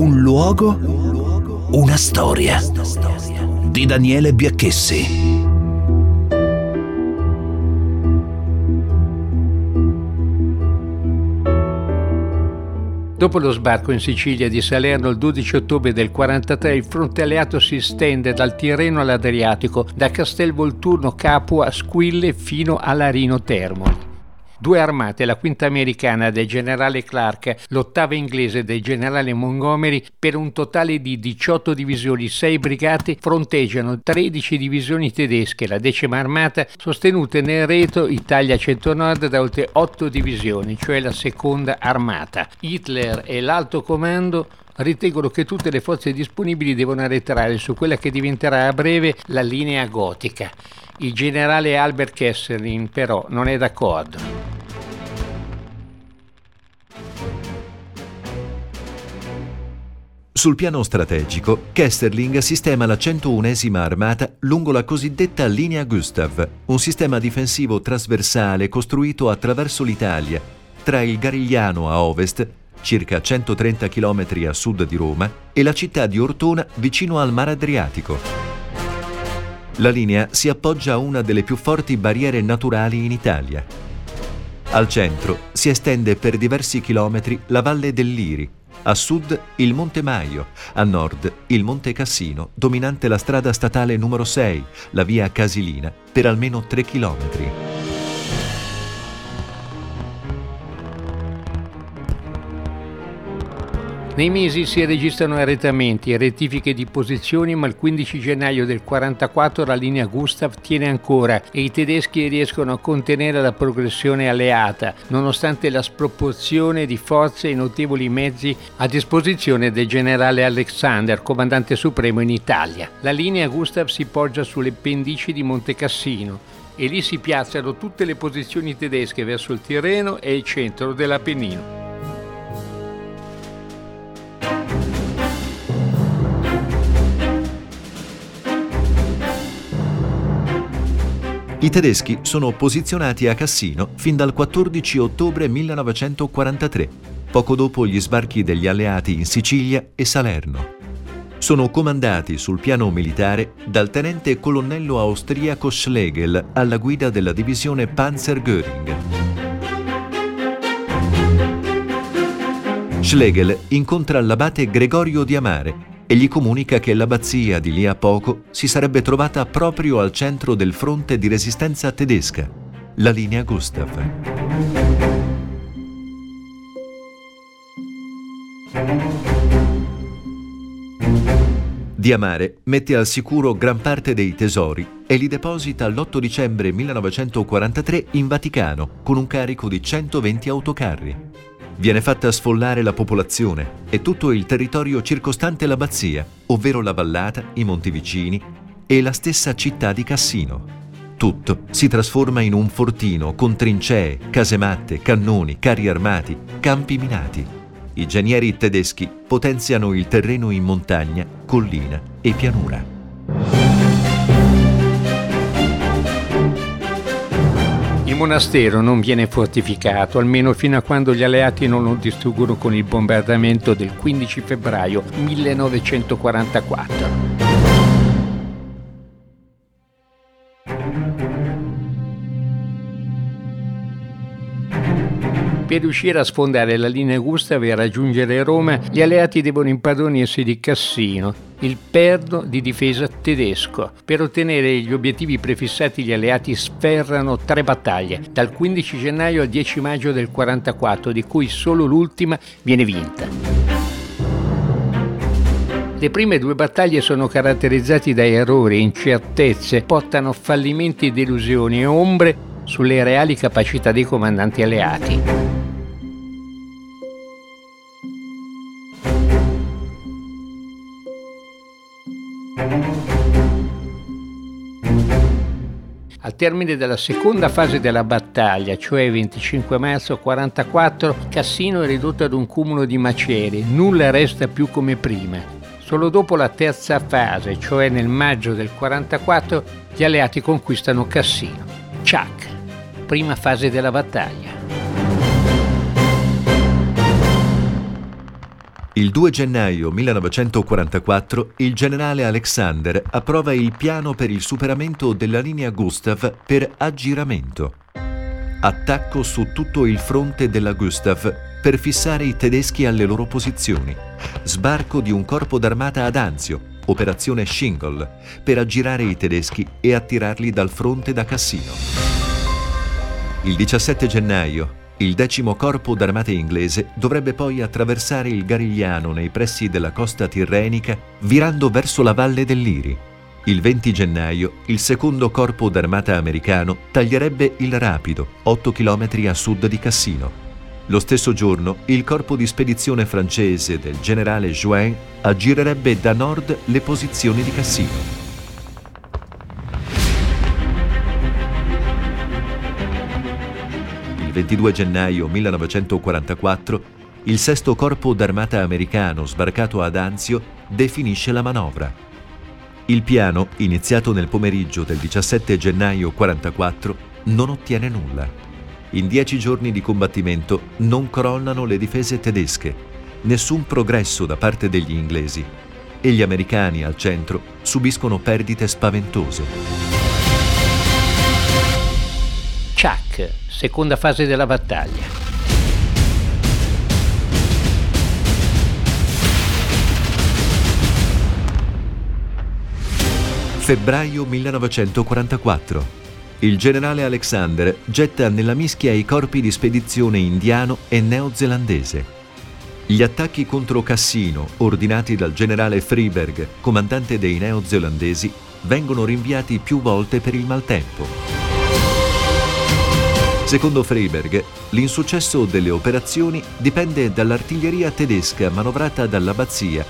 Un luogo, una storia di Daniele Biacchessi. Dopo lo sbarco in Sicilia di Salerno il 12 ottobre del 43 il fronte alleato si estende dal Tirreno all'Adriatico, da Castelvolturno Capua a Squille fino a Larino Termoli. Due armate, la quinta americana del generale Clark, l'ottava inglese del generale Montgomery, per un totale di 18 divisioni, 6 brigate, fronteggiano 13 divisioni tedesche, la decima armata, sostenute nel reto Italia Centro-Nord da oltre 8 divisioni, cioè la seconda armata. Hitler e l'alto comando ritengono che tutte le forze disponibili devono arretrare su quella che diventerà a breve la linea gotica. Il generale Albert Kesselin però non è d'accordo. Sul piano strategico, Kesterling sistema la 101esima armata lungo la cosiddetta linea Gustav, un sistema difensivo trasversale costruito attraverso l'Italia, tra il Garigliano a ovest, circa 130 km a sud di Roma, e la città di Ortona vicino al Mar Adriatico. La linea si appoggia a una delle più forti barriere naturali in Italia. Al centro si estende per diversi chilometri la valle del Liri, a sud il Monte Maio, a nord il Monte Cassino, dominante la strada statale numero 6, la via Casilina, per almeno 3 chilometri. Nei mesi si registrano arretramenti e rettifiche di posizioni, ma il 15 gennaio del 44 la linea Gustav tiene ancora e i tedeschi riescono a contenere la progressione alleata, nonostante la sproporzione di forze e notevoli mezzi a disposizione del generale Alexander, comandante supremo in Italia. La linea Gustav si poggia sulle pendici di Monte Cassino e lì si piazzano tutte le posizioni tedesche verso il Tirreno e il centro dell'Appennino. I tedeschi sono posizionati a Cassino fin dal 14 ottobre 1943, poco dopo gli sbarchi degli alleati in Sicilia e Salerno. Sono comandati sul piano militare dal tenente colonnello austriaco Schlegel alla guida della divisione Panzer Göring. Schlegel incontra l'abate Gregorio di Amare e gli comunica che l'abbazia di lì a poco si sarebbe trovata proprio al centro del fronte di resistenza tedesca, la linea Gustav. Diamare mette al sicuro gran parte dei tesori e li deposita l'8 dicembre 1943 in Vaticano con un carico di 120 autocarri. Viene fatta sfollare la popolazione e tutto il territorio circostante l'abbazia, ovvero la vallata, i monti vicini e la stessa città di Cassino. Tutto si trasforma in un fortino con trincee, casematte, cannoni, carri armati, campi minati. I genieri tedeschi potenziano il terreno in montagna, collina e pianura. Monastero non viene fortificato, almeno fino a quando gli alleati non lo distruggono con il bombardamento del 15 febbraio 1944. Per riuscire a sfondare la linea Gustav e raggiungere Roma, gli alleati devono impadronirsi di Cassino, il perno di difesa tedesco. Per ottenere gli obiettivi prefissati gli alleati sferrano tre battaglie, dal 15 gennaio al 10 maggio del 44, di cui solo l'ultima viene vinta. Le prime due battaglie sono caratterizzate da errori incertezze, portano fallimenti, delusioni e ombre sulle reali capacità dei comandanti alleati. Termine della seconda fase della battaglia, cioè il 25 marzo 44, Cassino è ridotto ad un cumulo di macerie, nulla resta più come prima. Solo dopo la terza fase, cioè nel maggio del 44, gli alleati conquistano Cassino. Ciak, prima fase della battaglia. Il 2 gennaio 1944 il generale Alexander approva il piano per il superamento della linea Gustav per aggiramento. Attacco su tutto il fronte della Gustav per fissare i tedeschi alle loro posizioni. Sbarco di un corpo d'armata ad Anzio, operazione Shingle, per aggirare i tedeschi e attirarli dal fronte da Cassino. Il 17 gennaio il decimo corpo d'armate inglese dovrebbe poi attraversare il Garigliano nei pressi della costa tirrenica, virando verso la valle dell'Iri. Il 20 gennaio il secondo corpo d'armata americano taglierebbe il Rapido, 8 km a sud di Cassino. Lo stesso giorno il corpo di spedizione francese del generale Join aggirerebbe da nord le posizioni di Cassino. Il 22 gennaio 1944 il sesto corpo d'armata americano sbarcato ad Anzio definisce la manovra. Il piano, iniziato nel pomeriggio del 17 gennaio 1944, non ottiene nulla. In dieci giorni di combattimento non crollano le difese tedesche, nessun progresso da parte degli inglesi e gli americani al centro subiscono perdite spaventose. Chuck seconda fase della battaglia. Febbraio 1944. Il generale Alexander getta nella mischia i corpi di spedizione indiano e neozelandese. Gli attacchi contro Cassino, ordinati dal generale Freeberg, comandante dei neozelandesi, vengono rinviati più volte per il maltempo. Secondo Freiberg, l'insuccesso delle operazioni dipende dall'artiglieria tedesca manovrata dall'abbazia,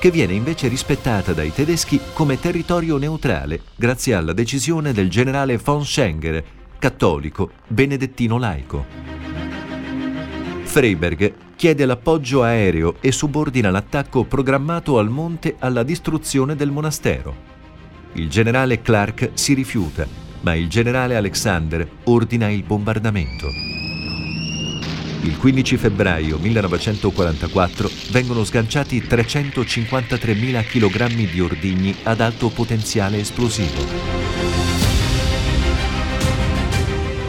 che viene invece rispettata dai tedeschi come territorio neutrale grazie alla decisione del generale von Schenger, cattolico, benedettino laico. Freiberg chiede l'appoggio aereo e subordina l'attacco programmato al monte alla distruzione del monastero. Il generale Clark si rifiuta ma il generale Alexander ordina il bombardamento. Il 15 febbraio 1944 vengono sganciati 353.000 kg di ordigni ad alto potenziale esplosivo.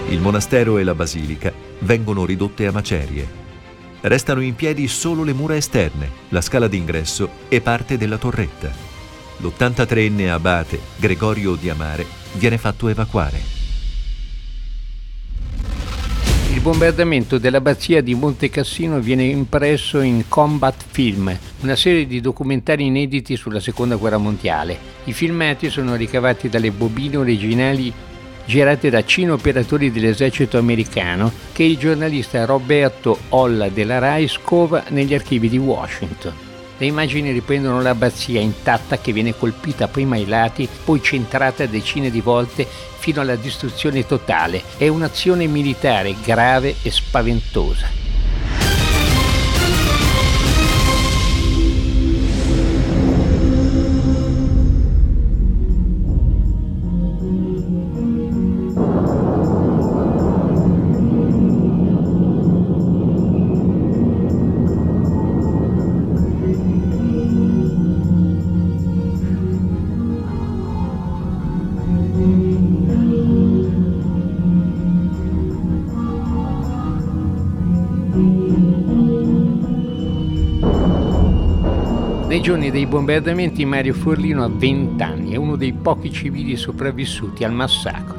Il monastero e la basilica vengono ridotte a macerie. Restano in piedi solo le mura esterne, la scala d'ingresso e parte della torretta. L'83enne abate Gregorio di Amare viene fatto evacuare. Il bombardamento dell'abbazia di Monte Cassino viene impresso in Combat Film, una serie di documentari inediti sulla Seconda Guerra Mondiale. I filmati sono ricavati dalle bobine originali girate da cino operatori dell'esercito americano che il giornalista Roberto Olla della Rai scova negli archivi di Washington. Le immagini riprendono l'abbazia intatta che viene colpita prima ai lati, poi centrata decine di volte fino alla distruzione totale. È un'azione militare grave e spaventosa. Nei giorni dei bombardamenti Mario Forlino ha 20 anni, è uno dei pochi civili sopravvissuti al massacro.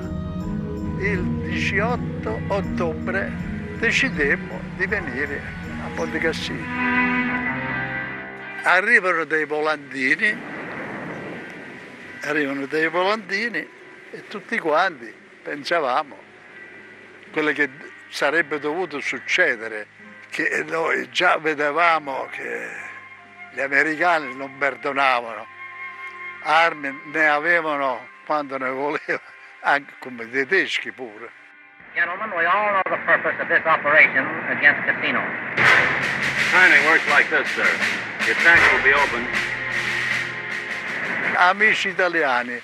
Il 18 ottobre decidemmo di venire a Ponte Cassino. Arrivano dei volantini, arrivano dei volantini e tutti quanti pensavamo quello che sarebbe dovuto succedere, che noi già vedevamo che gli americani non perdonavano, armi ne avevano quando ne volevano, anche come i tedeschi pure. Gentlemen, we all know the purpose of this operation against Casino. Timing works like this, sir. Your tracks will be open. Amici italiani,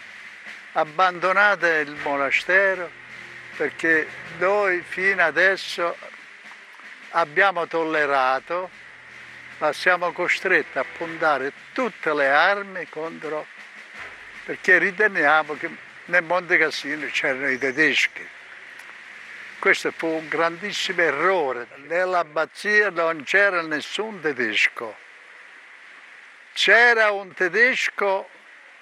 abbandonate il monastero perché noi fino adesso abbiamo tollerato ma siamo costretti a puntare tutte le armi contro, perché riteniamo che nel Monte Cassino c'erano i tedeschi. Questo fu un grandissimo errore. Nell'abbazia non c'era nessun tedesco. C'era un tedesco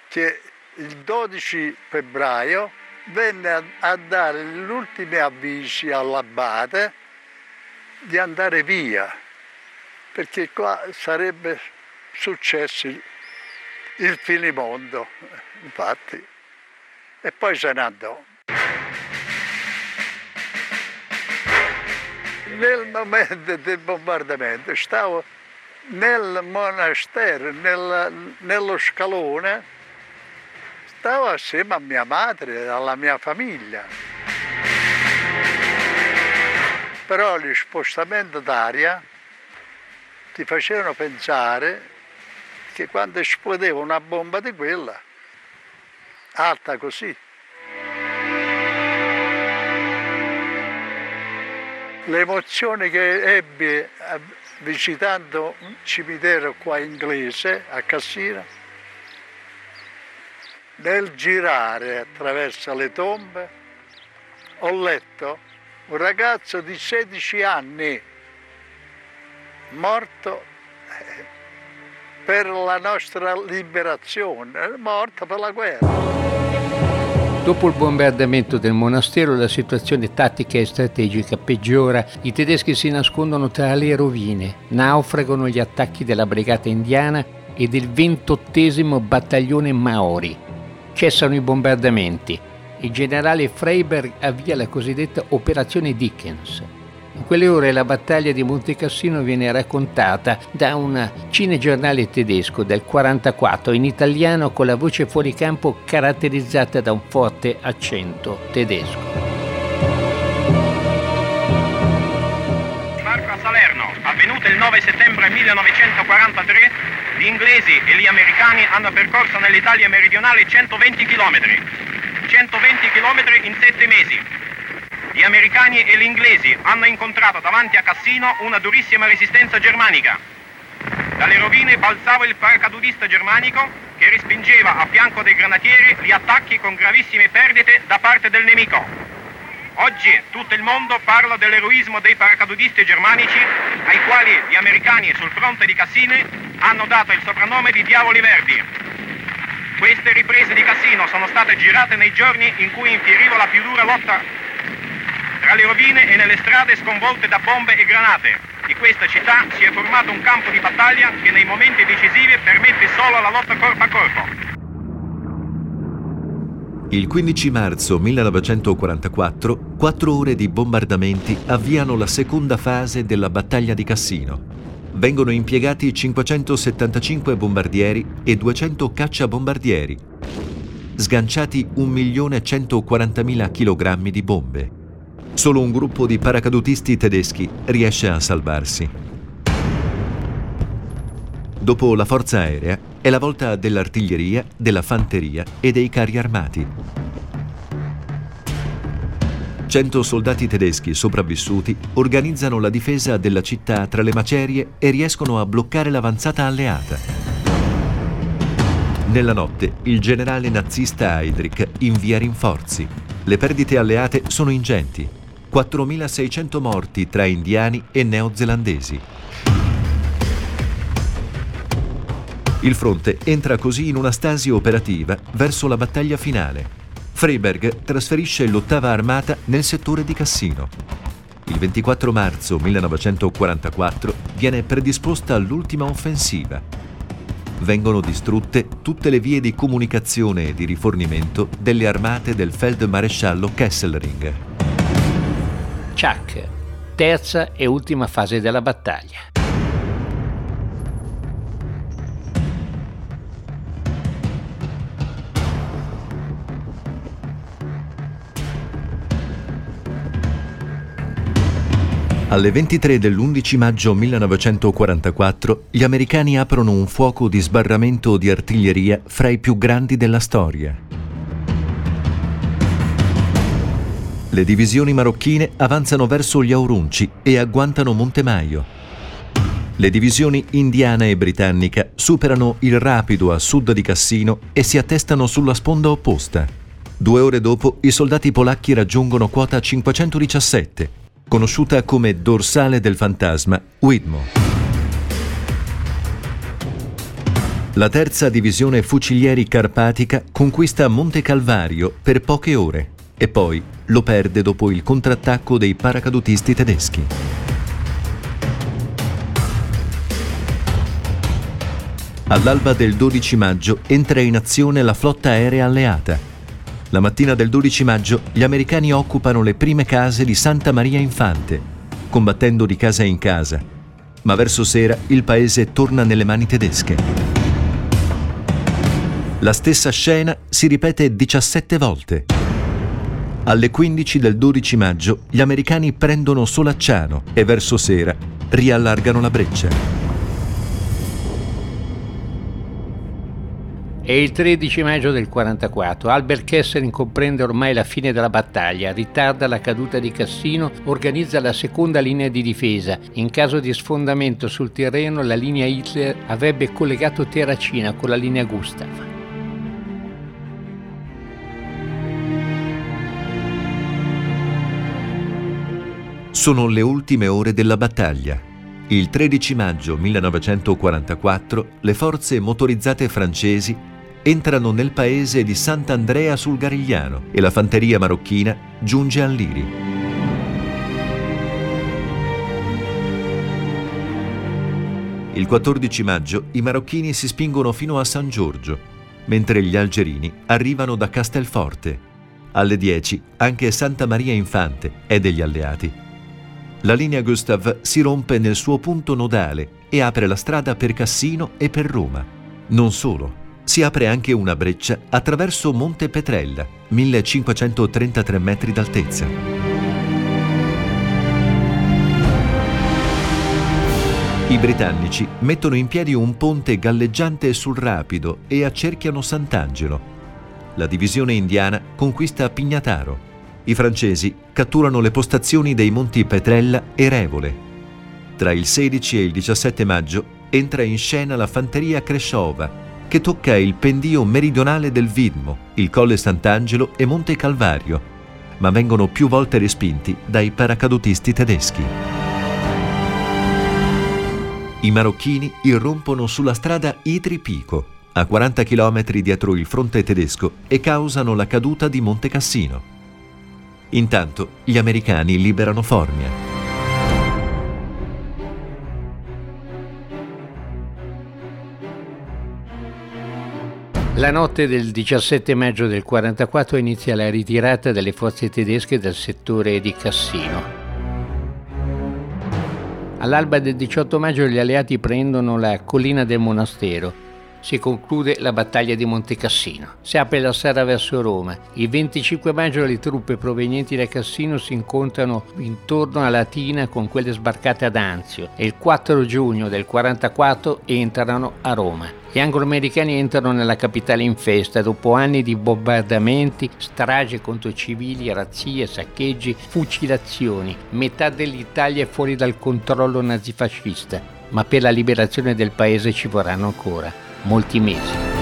che il 12 febbraio venne a, dare gli ultimi avvisi all'abate di andare via, perché qua sarebbe successo il finimondo, infatti, e poi se ne andò. Nel momento del bombardamento stavo nel monastero, nel, nello scalone, stavo assieme a mia madre e alla mia famiglia. Però gli spostamenti d'aria ti facevano pensare che quando esplodeva una bomba di quella, alta così, l'emozione che ebbe visitando un cimitero qua inglese a Cassina, nel girare attraverso le tombe, ho letto un ragazzo di 16 anni morto eh, per la nostra liberazione, morto per la guerra. Dopo il bombardamento del monastero la situazione tattica e strategica peggiora, i tedeschi si nascondono tra le rovine, naufragano gli attacchi della brigata indiana e del 28 battaglione Maori. Cessano i bombardamenti. Il generale Freiberg avvia la cosiddetta Operazione Dickens, in quelle ore la battaglia di Monte Cassino viene raccontata da un cinegiornale tedesco del 1944 in italiano con la voce fuori campo caratterizzata da un forte accento tedesco. Sbarco a Salerno, avvenuto il 9 settembre 1943, gli inglesi e gli americani hanno percorso nell'Italia meridionale 120 km. 120 km in 7 mesi gli americani e gli inglesi hanno incontrato davanti a Cassino una durissima resistenza germanica. Dalle rovine balzava il paracadutista germanico che respingeva a fianco dei granatieri gli attacchi con gravissime perdite da parte del nemico. Oggi tutto il mondo parla dell'eroismo dei paracadutisti germanici ai quali gli americani sul fronte di Cassine hanno dato il soprannome di Diavoli Verdi. Queste riprese di Cassino sono state girate nei giorni in cui infieriva la più dura lotta tra le rovine e nelle strade sconvolte da bombe e granate. Di questa città si è formato un campo di battaglia che nei momenti decisivi permette solo la lotta corpo a corpo. Il 15 marzo 1944, quattro ore di bombardamenti avviano la seconda fase della battaglia di Cassino. Vengono impiegati 575 bombardieri e 200 cacciabombardieri, sganciati 1.140.000 kg di bombe. Solo un gruppo di paracadutisti tedeschi riesce a salvarsi. Dopo la forza aerea è la volta dell'artiglieria, della fanteria e dei carri armati. Cento soldati tedeschi sopravvissuti organizzano la difesa della città tra le macerie e riescono a bloccare l'avanzata alleata. Nella notte il generale nazista Heydrich invia rinforzi. Le perdite alleate sono ingenti. 4.600 morti tra indiani e neozelandesi. Il fronte entra così in una stasi operativa verso la battaglia finale. Freiberg trasferisce l'ottava armata nel settore di Cassino. Il 24 marzo 1944 viene predisposta l'ultima offensiva. Vengono distrutte tutte le vie di comunicazione e di rifornimento delle armate del feldmaresciallo Kesselring. Chuck, terza e ultima fase della battaglia. Alle 23 dell'11 maggio 1944 gli americani aprono un fuoco di sbarramento di artiglieria fra i più grandi della storia. Le divisioni marocchine avanzano verso gli Aurunci e agguantano Montemaio. Le divisioni indiana e britannica superano il rapido a sud di Cassino e si attestano sulla sponda opposta. Due ore dopo i soldati polacchi raggiungono quota 517, conosciuta come dorsale del fantasma Widmo. La terza divisione fucilieri carpatica conquista Monte Calvario per poche ore e poi lo perde dopo il contrattacco dei paracadutisti tedeschi. All'alba del 12 maggio entra in azione la flotta aerea alleata. La mattina del 12 maggio gli americani occupano le prime case di Santa Maria Infante, combattendo di casa in casa, ma verso sera il paese torna nelle mani tedesche. La stessa scena si ripete 17 volte. Alle 15 del 12 maggio gli americani prendono Solacciano e verso sera riallargano la breccia. È il 13 maggio del 44. Albert Kesselring comprende ormai la fine della battaglia, ritarda la caduta di Cassino, organizza la seconda linea di difesa. In caso di sfondamento sul terreno, la linea Hitler avrebbe collegato Terracina con la linea Gustav. Sono le ultime ore della battaglia. Il 13 maggio 1944 le forze motorizzate francesi entrano nel paese di Sant'Andrea sul Garigliano e la fanteria marocchina giunge a Liri. Il 14 maggio i marocchini si spingono fino a San Giorgio, mentre gli algerini arrivano da Castelforte. Alle 10 anche Santa Maria Infante è degli alleati la linea Gustav si rompe nel suo punto nodale e apre la strada per Cassino e per Roma. Non solo, si apre anche una breccia attraverso Monte Petrella, 1533 metri d'altezza. I britannici mettono in piedi un ponte galleggiante sul rapido e accerchiano Sant'Angelo. La divisione indiana conquista Pignataro i francesi catturano le postazioni dei monti Petrella e Revole. Tra il 16 e il 17 maggio entra in scena la fanteria Cresciova, che tocca il pendio meridionale del Vidmo, il Colle Sant'Angelo e Monte Calvario, ma vengono più volte respinti dai paracadutisti tedeschi. I marocchini irrompono sulla strada Itri-Pico, a 40 km dietro il fronte tedesco, e causano la caduta di Monte Cassino. Intanto gli americani liberano Formia. La notte del 17 maggio del 44 inizia la ritirata delle forze tedesche dal settore di Cassino. All'alba del 18 maggio gli alleati prendono la collina del monastero si conclude la battaglia di Monte Cassino. Si apre la strada verso Roma. Il 25 maggio le truppe provenienti da Cassino si incontrano intorno a Latina con quelle sbarcate ad Anzio e il 4 giugno del 44 entrano a Roma. Gli anglo-americani entrano nella capitale in festa dopo anni di bombardamenti, strage contro civili, razzie, saccheggi, fucilazioni. Metà dell'Italia è fuori dal controllo nazifascista, ma per la liberazione del paese ci vorranno ancora molti mesi.